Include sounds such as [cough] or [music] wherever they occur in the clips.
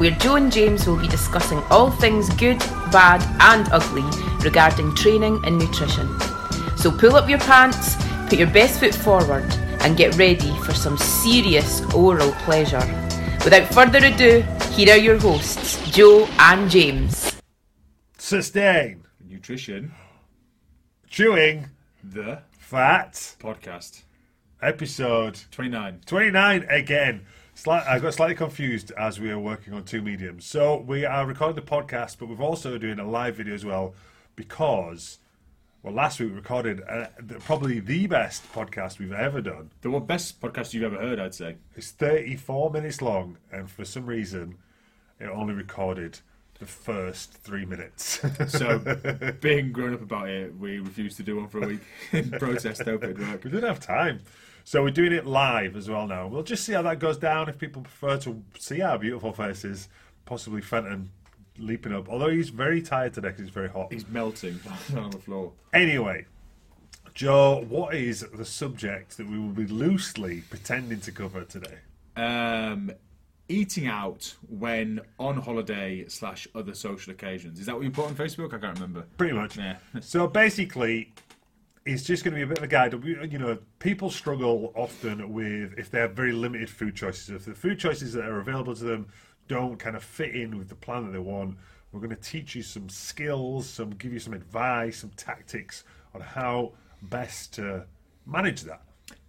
where Joe and James will be discussing all things good, bad, and ugly regarding training and nutrition. So pull up your pants, put your best foot forward, and get ready for some serious oral pleasure. Without further ado, here are your hosts, Joe and James. Sustain. Nutrition, Chewing. the Fat. podcast. Episode 29. 29 again. Slight, I got slightly confused as we are working on two mediums. So we are recording the podcast, but we're also doing a live video as well because, well, last week we recorded uh, the, probably the best podcast we've ever done. The one best podcast you've ever heard, I'd say. It's 34 minutes long, and for some reason, it only recorded the first three minutes. [laughs] So, being grown up about it, we refused to do one for a week in protest. It work. We didn't have time. So we're doing it live as well now. We'll just see how that goes down if people prefer to see our beautiful faces, possibly Fenton leaping up. Although he's very tired today because it's very hot. He's melting [laughs] on the floor. Anyway, Joe, what is the subject that we will be loosely pretending to cover today? Um, eating out when on holiday slash other social occasions. Is that what you put on Facebook? I can't remember. Pretty much. Yeah. [laughs] So basically, it's just going to be a bit of a guide. You know, people struggle often with if they have very limited food choices. If the food choices that are available to them don't kind of fit in with the plan that they want, we're going to teach you some skills, some give you some advice, some tactics on how best to manage that.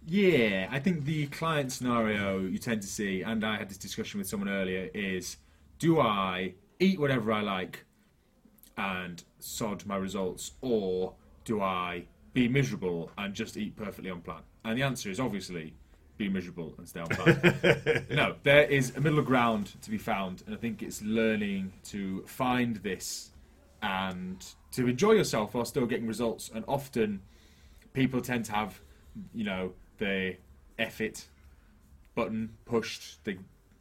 Yeah, I think the client scenario you tend to see, and I had this discussion with someone earlier, is do I eat whatever I like and sod my results, or do I be miserable and just eat perfectly on plan? And the answer is obviously be miserable and stay on plan. [laughs] no, there is a middle ground to be found, and I think it's learning to find this and to enjoy yourself while still getting results. And often people tend to have, you know, the F it button pushed, the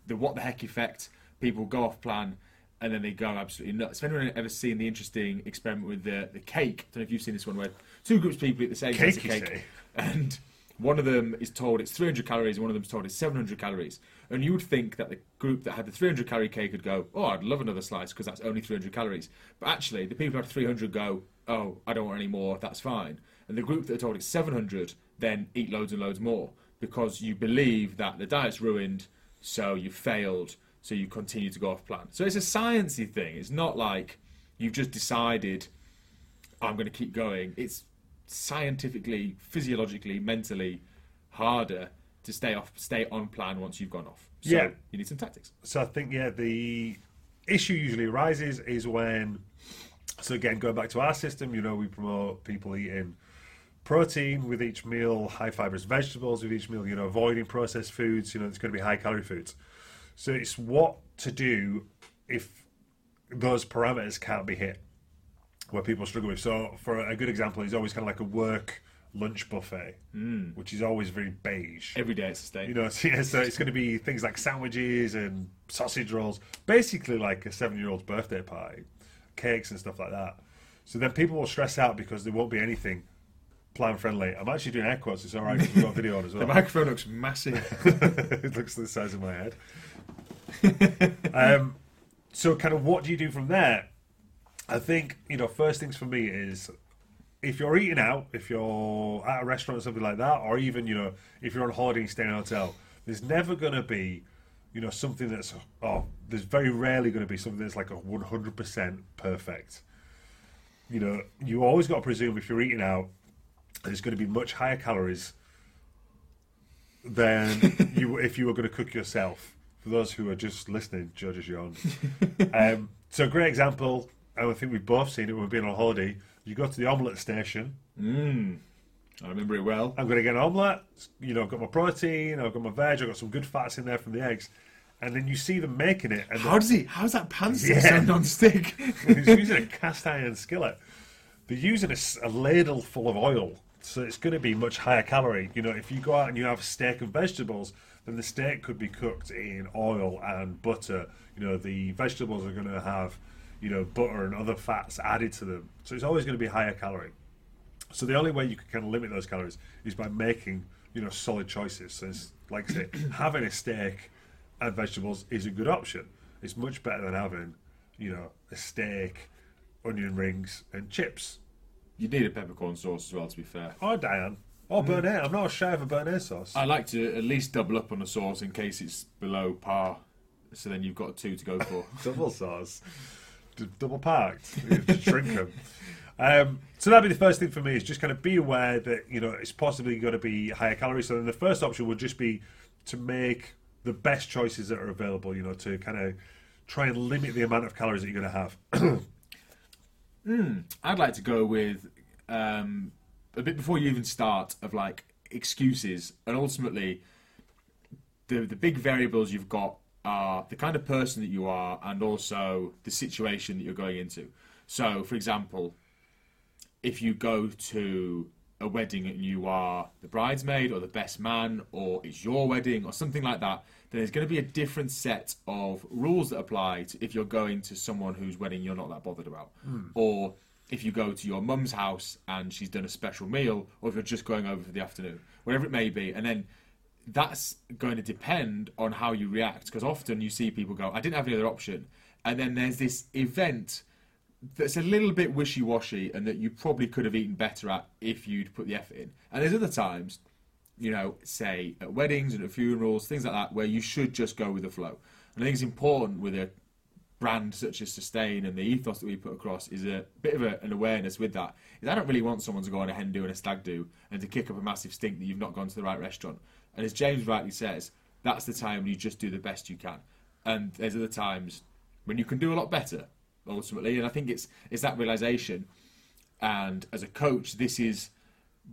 the what the heck effect. People go off plan and then they go absolutely nuts. If anyone ever seen the interesting experiment with the the cake, I don't know if you've seen this one where two groups of people eat the same piece of Cake, cake, say? [laughs] and one of them is told it's 300 calories, and one of them is told it's 700 calories. And you would think that the group that had the 300 calorie cake would go, "Oh, I'd love another slice because that's only 300 calories." But actually, the people who had 300 go, "Oh, I don't want any more. That's fine." And the group that are told it's 700 then eat loads and loads more because you believe that the diet's ruined, so you failed, so you continue to go off plan. So it's a sciencey thing. It's not like you've just decided I'm going to keep going. It's scientifically, physiologically, mentally harder to stay off, stay on plan once you've gone off. So Yeah. you need some tactics. So I think yeah, the issue usually arises is when. So again, going back to our system, you know, we promote people eating protein with each meal, high fibrous vegetables with each meal. You know, avoiding processed foods. You know, it's going to be high calorie foods. So it's what to do if those parameters can't be hit, where people struggle with. So for a good example, is always kind of like a work lunch buffet, which is always very beige. Every day it's a steak. You know, so, [laughs] yeah, so it's going to be things like sandwiches and sausage rolls, basically like a seven-year-old's birthday party, cakes and stuff like that. So then people will stress out because there won't be anything plan friendly. I'm actually doing air quotes. It's all right. We've got video on as [laughs] well. the microphone looks massive. [laughs] it looks the size of my head. um, so, kind of, what do you do from there? I think you know. First things for me is if you're eating out, if you're at a restaurant or something like that, or even you know, if you're on holiday and staying in a hotel, there's never going to be, you know, something that's oh, there's very rarely going to be something that's like a 100% perfect. You know, you always got to presume if you're eating out, there's going to be much higher calories than [laughs] you if you were going to cook yourself. For those who are just listening, Judge is yawned. [laughs] um, so, a great example, I think we've both seen it when we've been on holiday. You go to the omelette station. Mm. I remember it well. I'm going to get an omelette. You know, I've got my protein, I've got my veg, I've got some good fats in there from the eggs. And then you see them making it, and How does he? How's that pan Yeah. so non-stick? [laughs] he's using a cast iron skillet. they're using a ladle full of oil, so it's going to be much higher calorie. You know, if you go out and you have a steak and vegetables, then the steak could be cooked in oil and butter. You know, the vegetables are going to have, you know, butter and other fats added to them, so it's always going to be higher calorie. So the only way you can kind of limit those calories is by making you know solid choices. So it's, like I say, [coughs] having a steak and vegetables is a good option. It's much better than having you know a steak, onion rings, and chips. You need a peppercorn sauce as well, to be fair. Oh, Diane, or mm. béarnaise. I'm not shy of a béarnaise sauce. I like to at least double up on the sauce in case it's below par, so then you've got two to go for. [laughs] double sauce, double packed, shrink them. [laughs] Um, so that'd be the first thing for me is just kind of be aware that you know it's possibly going to be higher calories. So then the first option would just be to make the best choices that are available. You know, to kind of try and limit the amount of calories that you're going to have. [clears throat] I'd like to go with um, a bit before you even start of like excuses, and ultimately the the big variables you've got are the kind of person that you are, and also the situation that you're going into. So, for example, if you go to a wedding and you are the bridesmaid or the best man, or it's your wedding or something like that, then there's going to be a different set of rules that apply to if you're going to someone whose wedding you're not that bothered about, hmm. or if you go to your mum's house and she's done a special meal, or if you're just going over for the afternoon, whatever it may be, and then that's going to depend on how you react because often you see people go, I didn't have any other option, and then there's this event that's a little bit wishy-washy and that you probably could have eaten better at if you'd put the effort in. And there's other times, you know, say at weddings and at funerals, things like that, where you should just go with the flow. And I think it's important with a brand such as Sustain and the ethos that we put across is a bit of a, an awareness with that. Is I don't really want someone to go on a hen do and a stag do and to kick up a massive stink that you've not gone to the right restaurant. And as James rightly says, that's the time when you just do the best you can. And there's other times when you can do a lot better, ultimately. And I think it's it's that realization. And as a coach, this is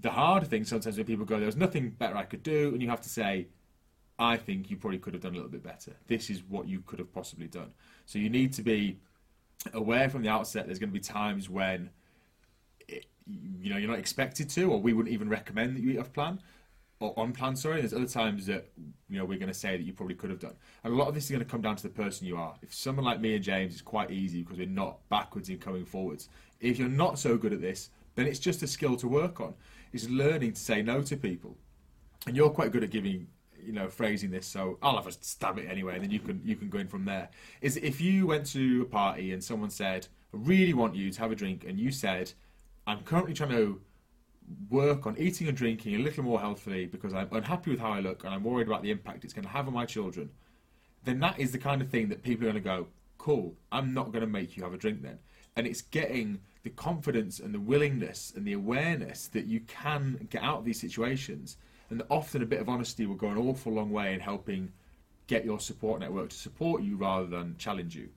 the hard thing sometimes when people go, There was nothing better I could do, and you have to say, I think you probably could have done a little bit better. This is what you could have possibly done. So you need to be aware from the outset there's going to be times when it, you know you're not expected to, or we wouldn't even recommend that you eat off plan or on plan. Sorry, there's other times that you know we're going to say that you probably could have done. And a lot of this is going to come down to the person you are. If someone like me and James is quite easy because we're not backwards in coming forwards. If you're not so good at this, then it's just a skill to work on. It's learning to say no to people and you're quite good at giving you know phrasing this so i'll have a stab at it anyway and then you can you can go in from there. Is if you went to a party and someone said i really want you to have a drink and you said i'm currently trying to work on eating and drinking a little more healthily because i'm unhappy with how i look and i'm worried about the impact it's going to have on my children then that is the kind of thing that people are going to go cool i'm not going to make you have a drink then. And it's getting the confidence and the willingness and the awareness that you can get out of these situations and often a bit of honesty will go an awful long way in helping get your support network to support you rather than challenge you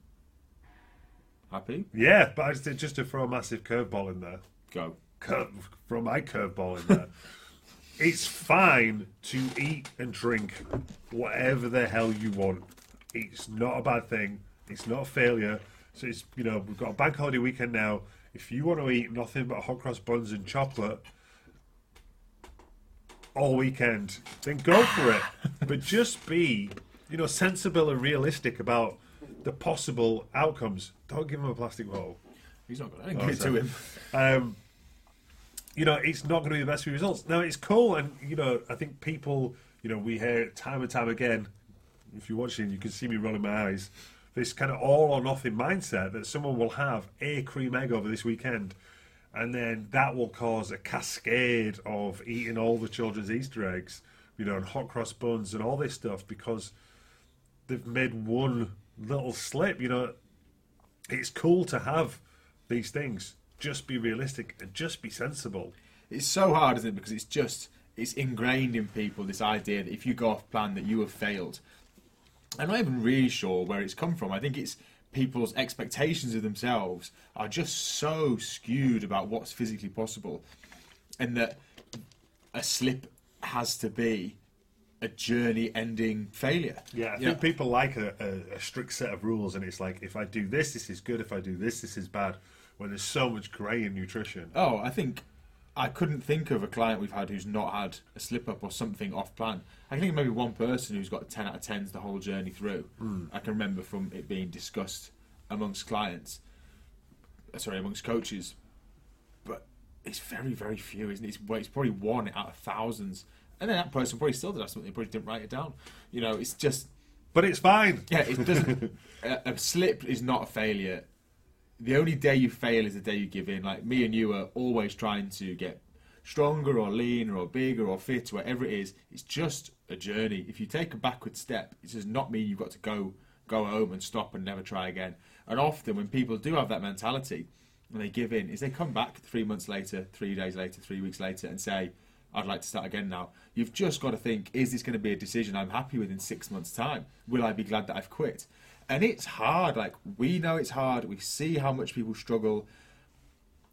happy yeah, but I just, just to throw a massive curveball in there. go curve, throw my curveball in there. [laughs] it's fine to eat and drink whatever the hell you want. It's not a bad thing. It's not a failure. So it's you know we've got a bank holiday weekend now. If you want to eat nothing but hot cross buns and chocolate all weekend, then go for it. [laughs] but just be you know sensible and realistic about the possible outcomes. Don't give him a plastic bottle. he's not going to give it to him um, you know, it's not going to be the best results. Now, it's cool, and you know, I think people, you know, we hear it time and time again. If you're watching, you can see me rolling my eyes. This kind of all or nothing mindset that someone will have a cream egg over this weekend, and then that will cause a cascade of eating all the children's Easter eggs, you know, and hot cross buns and all this stuff because they've made one little slip. You know, it's cool to have these things. Just be realistic and just be sensible. It's so hard, isn't it? Because it's just it's ingrained in people this idea that if you go off plan that you have failed. I'm not even really sure where it's come from. I think it's people's expectations of themselves are just so skewed about what's physically possible, and that a slip has to be a journey-ending failure. Yeah, I think know, people like a, a, a strict set of rules, and it's like if I do this, this is good. If I do this, this is bad. when there's so much grey in nutrition. Oh, I think I couldn't think of a client we've had who's not had a slip up or something off plan. I can think of maybe one person who's got 10 out of 10s the whole journey through. I can remember from it being discussed amongst clients, uh, sorry, amongst coaches. But it's very, very few, isn't it? It's, well, it's probably one out of thousands. And then that person probably still did have something, they probably didn't write it down. You know, it's just But it's fine. yeah, it doesn't. [laughs] a, a slip is not a failure. The only day you fail is the day you give in. Like me and you are always trying to get stronger or leaner or bigger or fit, whatever it is. It's just a journey. If you take a backward step, it does not mean you've got to go go home and stop and never try again. And often when people do have that mentality and they give in, is they come back three months later, three days later, three weeks later, and say, I'd like to start again now. You've just got to think, is this going to be a decision I'm happy with in six months' time? Will I be glad that I've quit? And it's hard. Like, we know it's hard. We see how much people struggle.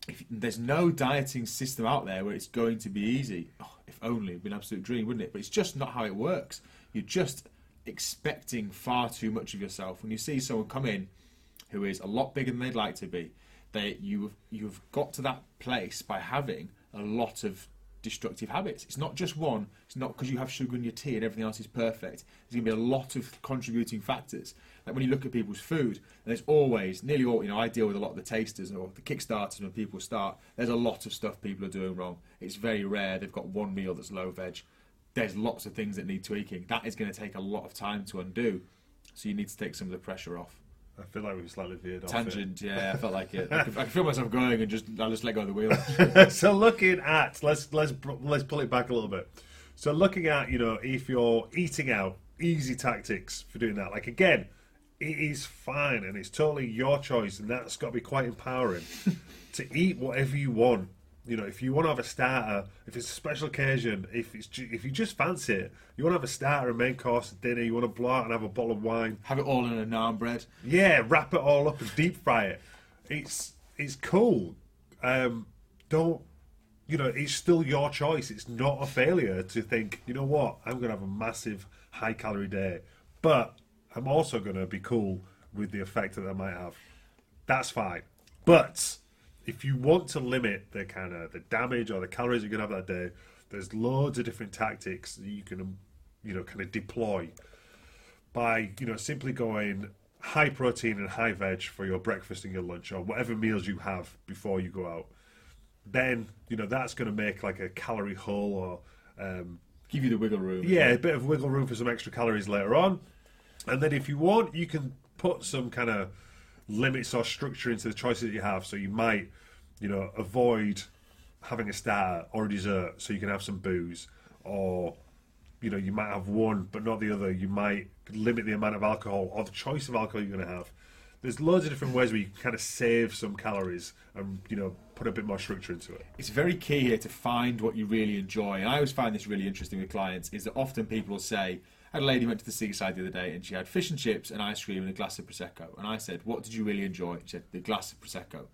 If, there's no dieting system out there where it's going to be easy. Oh, if only, it'd be an absolute dream, wouldn't it? But it's just not how it works. You're just expecting far too much of yourself. When you see someone come in who is a lot bigger than they'd like to be, they you've you've got to that place by having a lot of destructive habits. It's not just one. It's not because you have sugar in your tea and everything else is perfect. There's going to be a lot of contributing factors. Like when you look at people's food, there's always, nearly all, you know, I deal with a lot of the tasters or the kickstarters when people start. There's a lot of stuff people are doing wrong. It's very rare they've got one meal that's low veg. There's lots of things that need tweaking. That is going to take a lot of time to undo. So you need to take some of the pressure off. I feel like we've slightly veered off. Tangent, yeah, I felt like it. [laughs] I can, I can feel myself going and just I'll just let go of the wheel. [laughs] so looking at let's let's let's pull it back a little bit. So looking at you know if you're eating out, easy tactics for doing that. Like again, it is fine and it's totally your choice, and that's got to be quite empowering [laughs] to eat whatever you want. You know, if you want to have a starter, if it's a special occasion, if it's ju- if you just fancy it, you want to have a starter, a main course, a dinner, you want to blow out and have a bottle of wine. Have it all in a naan bread. Yeah, wrap it all up and deep fry it. It's it's cool. Um, don't you know? It's still your choice. It's not a failure to think. You know what? I'm going to have a massive high calorie day, but I'm also going to be cool with the effect that I might have. That's fine. But if you want to limit the kind of the damage or the calories you're going to have that day, there's loads of different tactics that you can, you know, kind of deploy by you know simply going high protein and high veg for your breakfast and your lunch or whatever meals you have before you go out then you know that's going to make like a calorie hole or um, Give you the wiggle room. yeah a bit of wiggle room for some extra calories later on and then if you want you can put some kind of limits or structure into the choices that you have. So you might you know avoid having a starter or a dessert so you can have some booze. Or you know you might have one but not the other. You might limit the amount of alcohol or the choice of alcohol you're going to have. There's loads of different ways where you can kind of save some calories and you know put a bit more structure into it. It's very key here to find what you really enjoy. And I always find this really interesting with clients is that often people will say, had a lady went to the seaside the other day and she had fish and chips and ice cream and a glass of prosecco. And I said, "What did you really enjoy?" She said, "The glass of prosecco."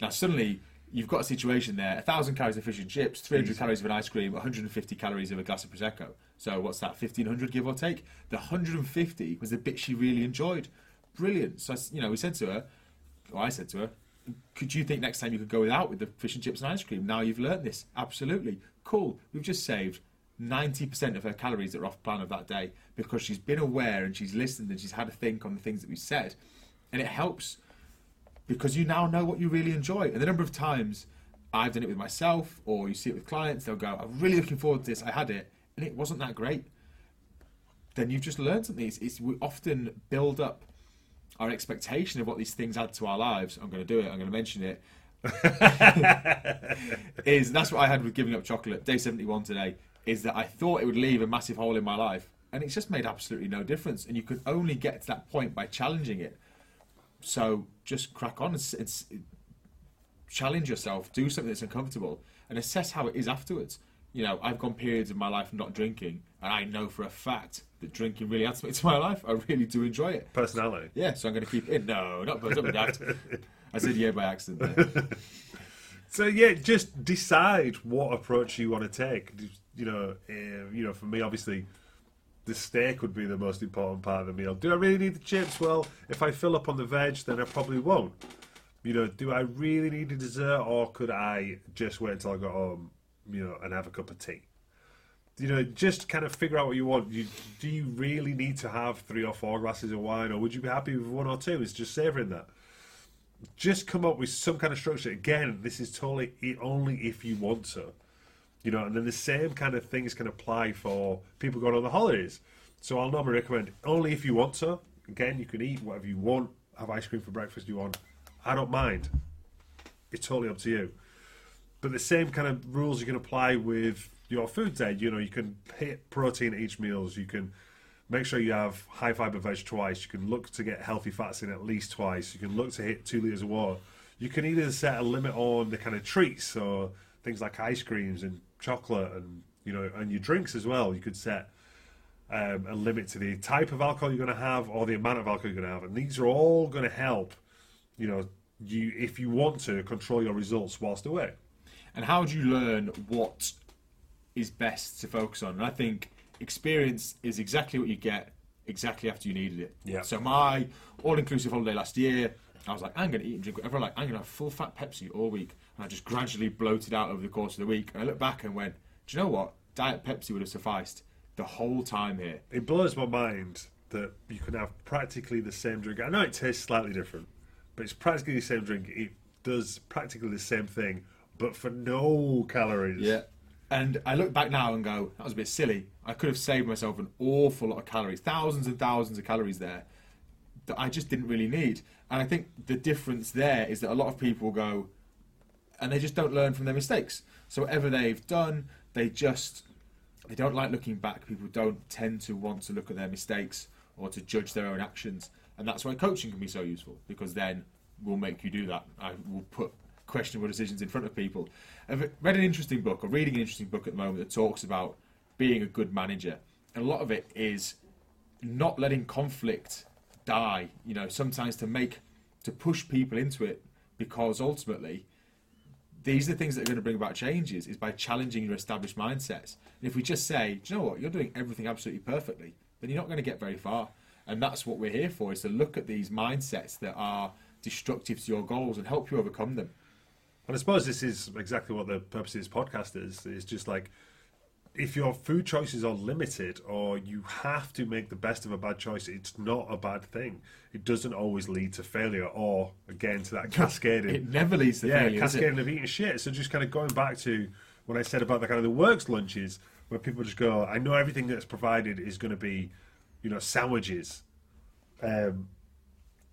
Now suddenly you've got a situation there: a thousand calories of fish and chips, three hundred calories of an ice cream, 150 calories of a glass of prosecco. So what's that? 1500 give or take. The 150 was the bit she really enjoyed. Brilliant. So you know, we said to her, or I said to her, could you think next time you could go without with the fish and chips and ice cream? Now you've learnt this. Absolutely. Cool. We've just saved 90% of her calories that are off plan of that day because she's been aware and she's listened and she's had a think on the things that we said. And it helps because you now know what you really enjoy. And the number of times I've done it with myself or you see it with clients, they'll go, I'm really looking forward to this. I had it and it wasn't that great. Then you've just learned something. It's, it's, we often build up our expectation of what these things add to our lives. I'm going to do it. I'm going to mention it. [laughs] is that's what I had with giving up chocolate. Day 71 today is that I thought it would leave a massive hole in my life, and it's just made absolutely no difference. And you can only get to that point by challenging it. So just crack on and s- and challenge yourself, do something that's uncomfortable, and assess how it is afterwards. You know, I've gone periods of my life not drinking, and I know for a fact that drinking really adds something to my life. I really do enjoy it. personality Yeah, so I'm going to keep it. No, not daft. [laughs] I said yeah by accident. There. [laughs] So yeah, just decide what approach you want to take. You know, uh, you know, for me, obviously, the steak would be the most important part of the meal. Do I really need the chips? Well, if I fill up on the veg, then I probably won't. You know, do I really need a dessert, or could I just wait until I got home, you know, and have a cup of tea? You know, just kind of figure out what you want. You, do you really need to have three or four glasses of wine, or would you be happy with one or two? It's just savouring that. Just come up with some kind of structure. Again, this is totally only if you want to. You know, and then the same kind of things can apply for people going on the holidays. So I'll normally recommend only if you want to. Again, you can eat whatever you want, have ice cream for breakfast you want. I don't mind. It's totally up to you. But the same kind of rules you can apply with your food day. You know, you can hit protein at each meals. You can make sure you have high fiber veg twice. You can look to get healthy fats in at least twice. You can look to hit two liters of water. You can either set a limit on the kind of treats, so things like ice creams and chocolate, and you know, and your drinks as well. You could set um, a limit to the type of alcohol you're going to have or the amount of alcohol you're going to have, and these are all going to help. You know, you if you want to control your results whilst away. And how do you learn what is best to focus on? And I think experience is exactly what you get exactly after you needed it. Yeah. So my all-inclusive holiday last year, I was like, I'm going to eat and drink whatever I like. I'm going to have full fat Pepsi all week, and I just gradually bloated out over the course of the week. And I look back and went, do you know what? Diet Pepsi would have sufficed the whole time here. It blows my mind that you can have practically the same drink. I know it tastes slightly different, but it's practically the same drink. It does practically the same thing, but for no calories. Yeah. And I look back now and go, that was a bit silly. I could have saved myself an awful lot of calories, thousands and thousands of calories there that I just didn't really need. And I think the difference there is that a lot of people go and they just don't learn from their mistakes. So whatever they've done, they just they don't like looking back. People don't tend to want to look at their mistakes or to judge their own actions. And that's why coaching can be so useful because then we'll make you do that. I will put questionable decisions in front of people. I've read an interesting book, or reading an interesting book at the moment that talks about being a good manager. And a lot of it is not letting conflict die. You know, sometimes to make to push people into it because ultimately these are the things that are going to bring about changes is by challenging your established mindsets. And if we just say, do you know what, you're doing everything absolutely perfectly, then you're not going to get very far. And that's what we're here for, is to look at these mindsets that are destructive to your goals and help you overcome them. And I suppose this is exactly what the purpose of this podcast is. It's just like if your food choices are limited or you have to make the best of a bad choice, it's not a bad thing. It doesn't always lead to failure or, again, to that [laughs] cascading. It never leads to yeah, failure. cascading of eating shit. So just kind of going back to what I said about the kind of the works lunches, where people just go, I know everything that's provided is going to be, you know, sandwiches. Um,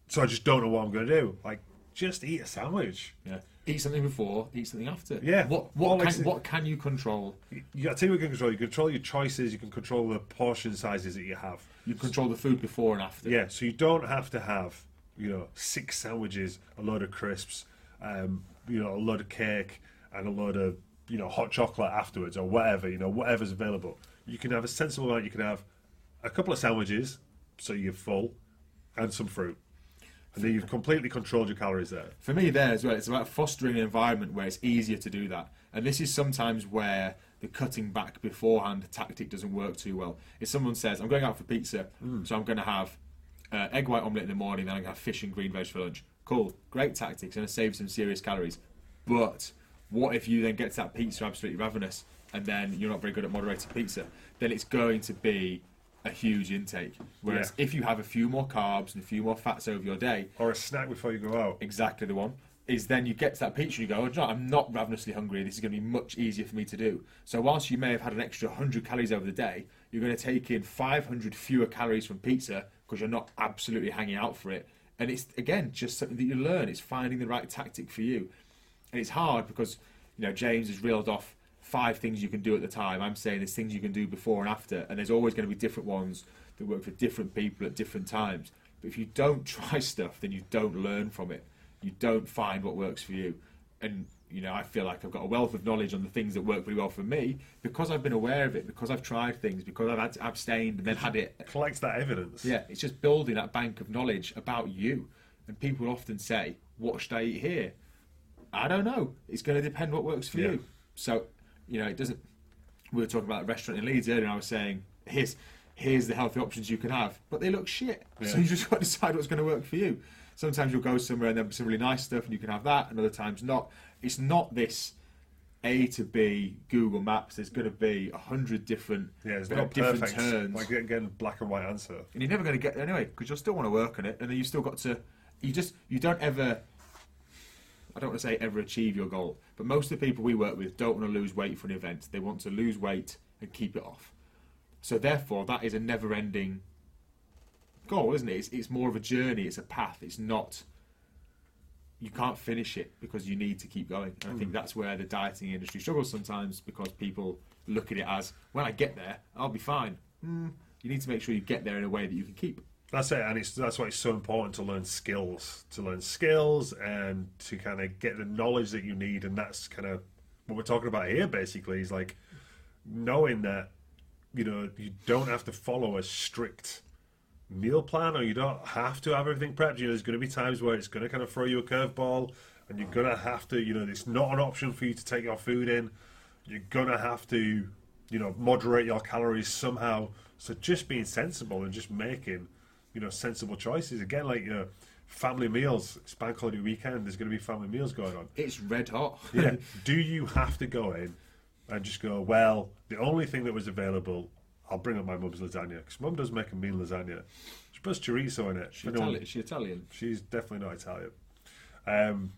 so I just don't know what I'm going to do. Like, just eat a sandwich. Yeah. Eat something before, eat something after. Yeah. What what can, what can you control? You got to tell you what you can control. You control your choices. You can control the portion sizes that you have. You control the food before and after. Yeah, so you don't have to have, you know, six sandwiches, a load of crisps, um, you know, a load of cake, and a load of, you know, hot chocolate afterwards, or whatever, you know, whatever's available. You can have a sensible amount. You can have a couple of sandwiches, so you're full, and some fruit. And then you've completely controlled your calories there. for me there as well it's about fostering an environment where it's easier to do that. And this is sometimes where the cutting back beforehand tactic doesn't work too well. If someone says i'm going out for pizza so i'm going to have uh, egg white omelette in the morning then i'm going to have fish and green veg for lunch. Cool great tactics going to save some serious calories. But what if you then get to that pizza absolutely ravenous and then you're not very good at moderated pizza? Then it's going to be a huge intake whereas Yeah. if you have a few more carbs and a few more fats over your day Or a snack before you go out. exactly the one. Is then you get to that picture and you go, oh, do you know what, I'm not ravenously hungry. This is going to be much easier for me to do. So whilst you may have had an extra 100 calories over the day, you're going to take in 500 fewer calories from pizza because you're not absolutely hanging out for it. And it's again just something that you learn. It's finding the right tactic for you, and it's hard because you know James has reeled off five things you can do at the time. I'm saying there's things you can do before and after, and there's always going to be different ones that work for different people at different times. But if you don't [laughs] try stuff, then you don't learn from it. You don't find what works for you. And you know, I feel like I've got a wealth of knowledge on the things that work really well for me because I've been aware of it, because I've tried things, because I've had to abstained and then had it Collect that evidence. yeah, it's just building that bank of knowledge about you. And people often say, "What should I eat here?" I don't know. It's going to depend what works for Yeah. you. So, you know, it doesn't. We were talking about a restaurant in Leeds earlier, and I was saying, "Here's here's the healthy options you can have," but they look shit. So you just [laughs] got to decide what's going to work for you. Sometimes you'll go somewhere and there'll be some really nice stuff, and you can have that, and other times not. It's not this A to B Google Maps. There's going to be a hundred different, Yeah, it's not different perfect. turns, Like getting, getting black and white answer. and you're never going to get there anyway because you'll still want to work on it, and then you still got to. You just you don't ever. I don't want to say ever achieve your goal, but most of the people we work with don't want to lose weight for an event. They want to lose weight and keep it off. So therefore, that is a never-ending goal, isn't it? It's, it's more of a journey. It's a path. It's not. You can't finish it because you need to keep going. And I think that's where the dieting industry struggles sometimes because people look at it as, when I get there, I'll be fine. Mm, you need to make sure you get there in a way that you can keep. That's it, and it's that's why it's so important to learn skills, to learn skills, and to kind of get the knowledge that you need, and that's kind of what we're talking about here. Basically, is like knowing that you know you don't have to follow a strict meal plan, or you don't have to have everything prepped. You know, there's going to be times where it's going to kind of throw you a curveball, and you're going to have to, you know, it's not an option for you to take your food in. You're going to have to, you know, moderate your calories somehow. So just being sensible and just making you know, sensible choices. Again, like you know, family meals. It's bank holiday weekend. There's going to be family meals going on. It's red hot. [laughs] Yeah. [laughs] Do you have to go in and just go? Well, the only thing that was available, I'll bring up my mum's lasagna because mum does make a mean lasagna. She puts chorizo in it. She Itali- is she Italian? She's definitely not Italian. Um,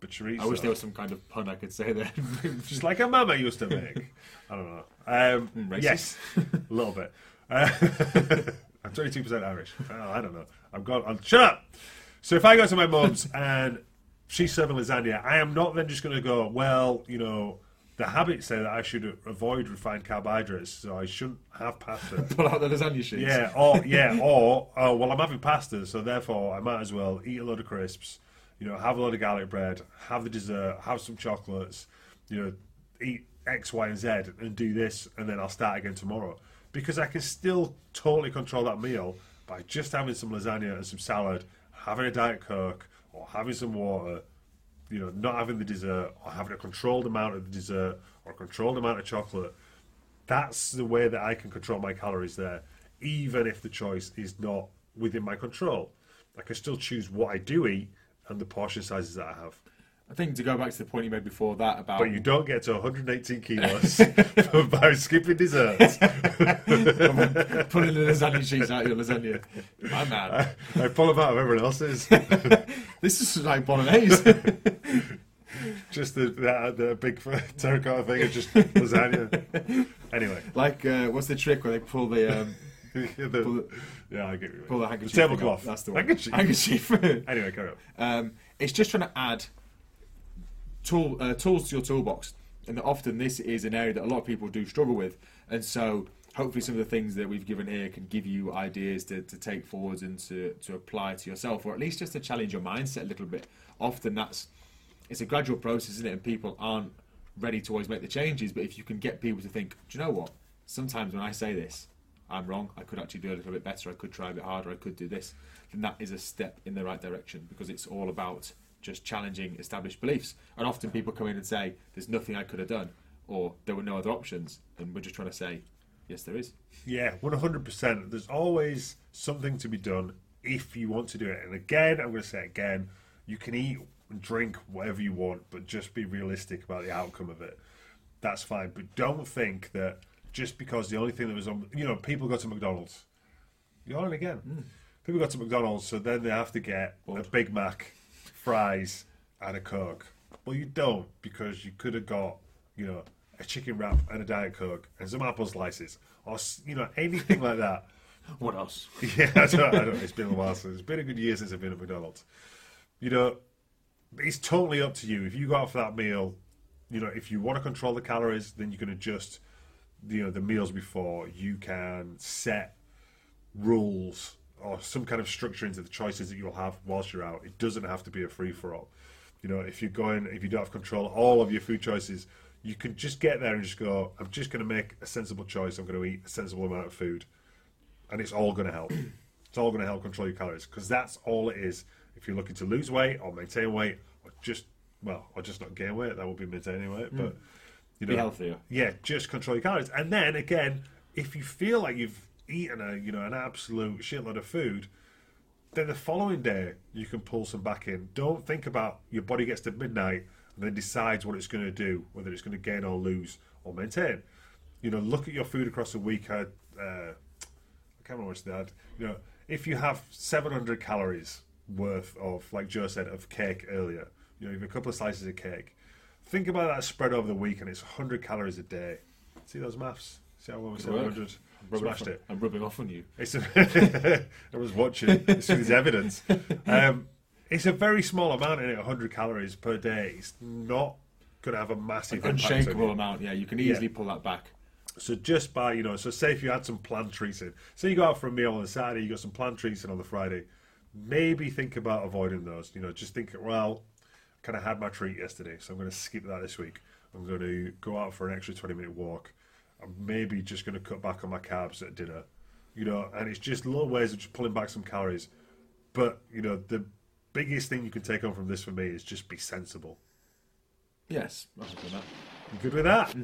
but chorizo. I wish there was some kind of pun I could say there. [laughs] Just like her mama used to make. I don't know. Um, Mm, racist. yes, a little bit. Uh, I'm 22% Irish. [laughs] Oh, I don't know. I'm gone. I'm, shut up. So if I go to my mum's [laughs] and she's serving lasagna, I am not then just going to go, well, you know, the habits say that I should avoid refined carbohydrates, so I shouldn't have pasta. [laughs] Pull out the lasagna sheets. Yeah, or yeah, or oh well, I'm having pasta, so therefore I might as well eat a load of crisps, you know, have a load of garlic bread, have the dessert, have some chocolates, you know, eat X, Y, and Z, and do this, and then I'll start again tomorrow because I can still totally control that meal by just having some lasagna and some salad, having a diet coke, or having some water. You know, not having the dessert, or having a controlled amount of the dessert, or a controlled amount of chocolate that's the way that I can control my calories there, even if the choice is not within my control. I can still choose what I do eat and the portion sizes that I have. I think to go back to the point you made before that about But you don't get to 118 kilos [laughs] by skipping desserts. [laughs] pulling the lasagna sheets out of your lasagna. My man, I pull them out of everyone else's. [laughs] this is like bolognese. just the, the, the big terracotta thing of just lasagna. Anyway, like uh, what's the trick where they pull the um, the, yeah, I get you. pull the handkerchief? The tablecloth. That's the one. Handkerchief. Handkerchief. Anyway, carry on. um, it's just trying to add tool uh, tools to your toolbox, and often this is an area that a lot of people do struggle with, and so hopefully some of the things that we've given here can give you ideas to, to take forwards and to, to apply to yourself, or at least just to challenge your mindset a little bit. Often that's it's a gradual process, isn't it? And people aren't ready to always make the changes. But if you can get people to think, do you know what? Sometimes when I say this, I'm wrong. I could actually do a little bit better. I could try a bit harder. I could do this. Then that is a step in the right direction because it's all about just challenging established beliefs. And often people come in and say, "There's nothing I could have done," or "There were no other options," and we're just trying to say, "Yes, there is." Yeah, one hundred percent. There's always something to be done if you want to do it. And again, I'm going to say again: you can eat and drink whatever you want, but just be realistic about the outcome of it. That's fine, but don't think that just because the only thing that was on, you know, people go to McDonald's. You're on again. Hmm. People go to McDonald's, so then they have to get a Big Mac, fries, and a Coke. Well, you don't because you could have got, you know, a chicken wrap and a Diet Coke and some apple slices, or you know, anything like that. [laughs] What else? [laughs] Yeah, I don't, I don't, it's been a while since. It's been a good year since I've been at McDonald's. You know, it's totally up to you. If you go out for that meal, you know, if you want to control the calories, then you can adjust, you know, the meals before. You can set rules or some kind of structure into the choices that you'll have whilst you're out. It doesn't have to be a free for all. You know, if you're going, if you don't have control of all of your food choices, you can just get there and just go, I'm just going to make a sensible choice. I'm going to eat a sensible amount of food and it's all going to help. [clears throat] it's all going to help control your calories because that's all it is. If you're looking to lose weight or maintain weight or just well, or just not gain weight, that would be maintaining weight. Hmm. But you know, Be healthier. Yeah, just control your calories. And then again, if you feel like you've eaten a you know an absolute shitload of food, then the following day you can pull some back in. Don't think about your body gets to midnight and then decides what it's going to do, whether it's going to gain or lose or maintain. You know, look at your food across a week. I, uh, I can't remember what's that. You know, if you have 700 calories worth of, like Joe said, of cake earlier, you know, you have a couple of slices of cake. Think about that spread over the week, and it's 100 calories a day. See those maths? See how well we said work. 100? Smashed it. I'm rubbing off on you. It's a, [laughs] I was watching. This is evidence. [laughs] Um, it's a very small amount in it, 100 calories per day. It's not going to have a massive impact on Unshakable amount. Yeah, you can easily pull that back. So just by you know, so say if you had some planned treats in, say you go out for a meal on the Saturday, you got some planned treats in on the Friday, maybe think about avoiding those. You know, just think, well, I kind of had my treat yesterday, so I'm going to skip that this week. I'm going to go out for an extra 20 minute walk. I'm maybe just going to cut back on my carbs at dinner. You know, and it's just little ways of just pulling back some calories. But you know, the biggest thing you can take on from this for me is just be sensible. Yes, I was doing that. You good with that?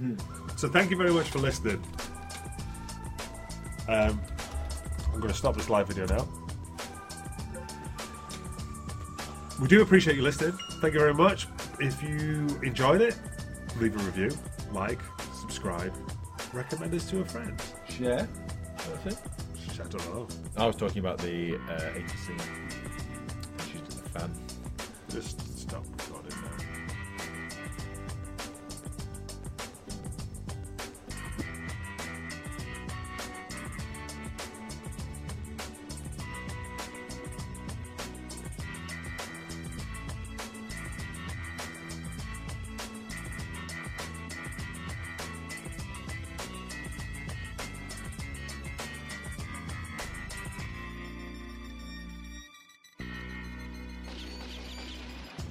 So thank you very much for listening. Um, I'm going to stop this live video now. We do appreciate you listening. Thank you very much. If you enjoyed it, leave a review, like, subscribe, recommend this to a friend. Share. That's it. I don't know. I was talking about the uh, ATC. She's doing the fan. Just stop.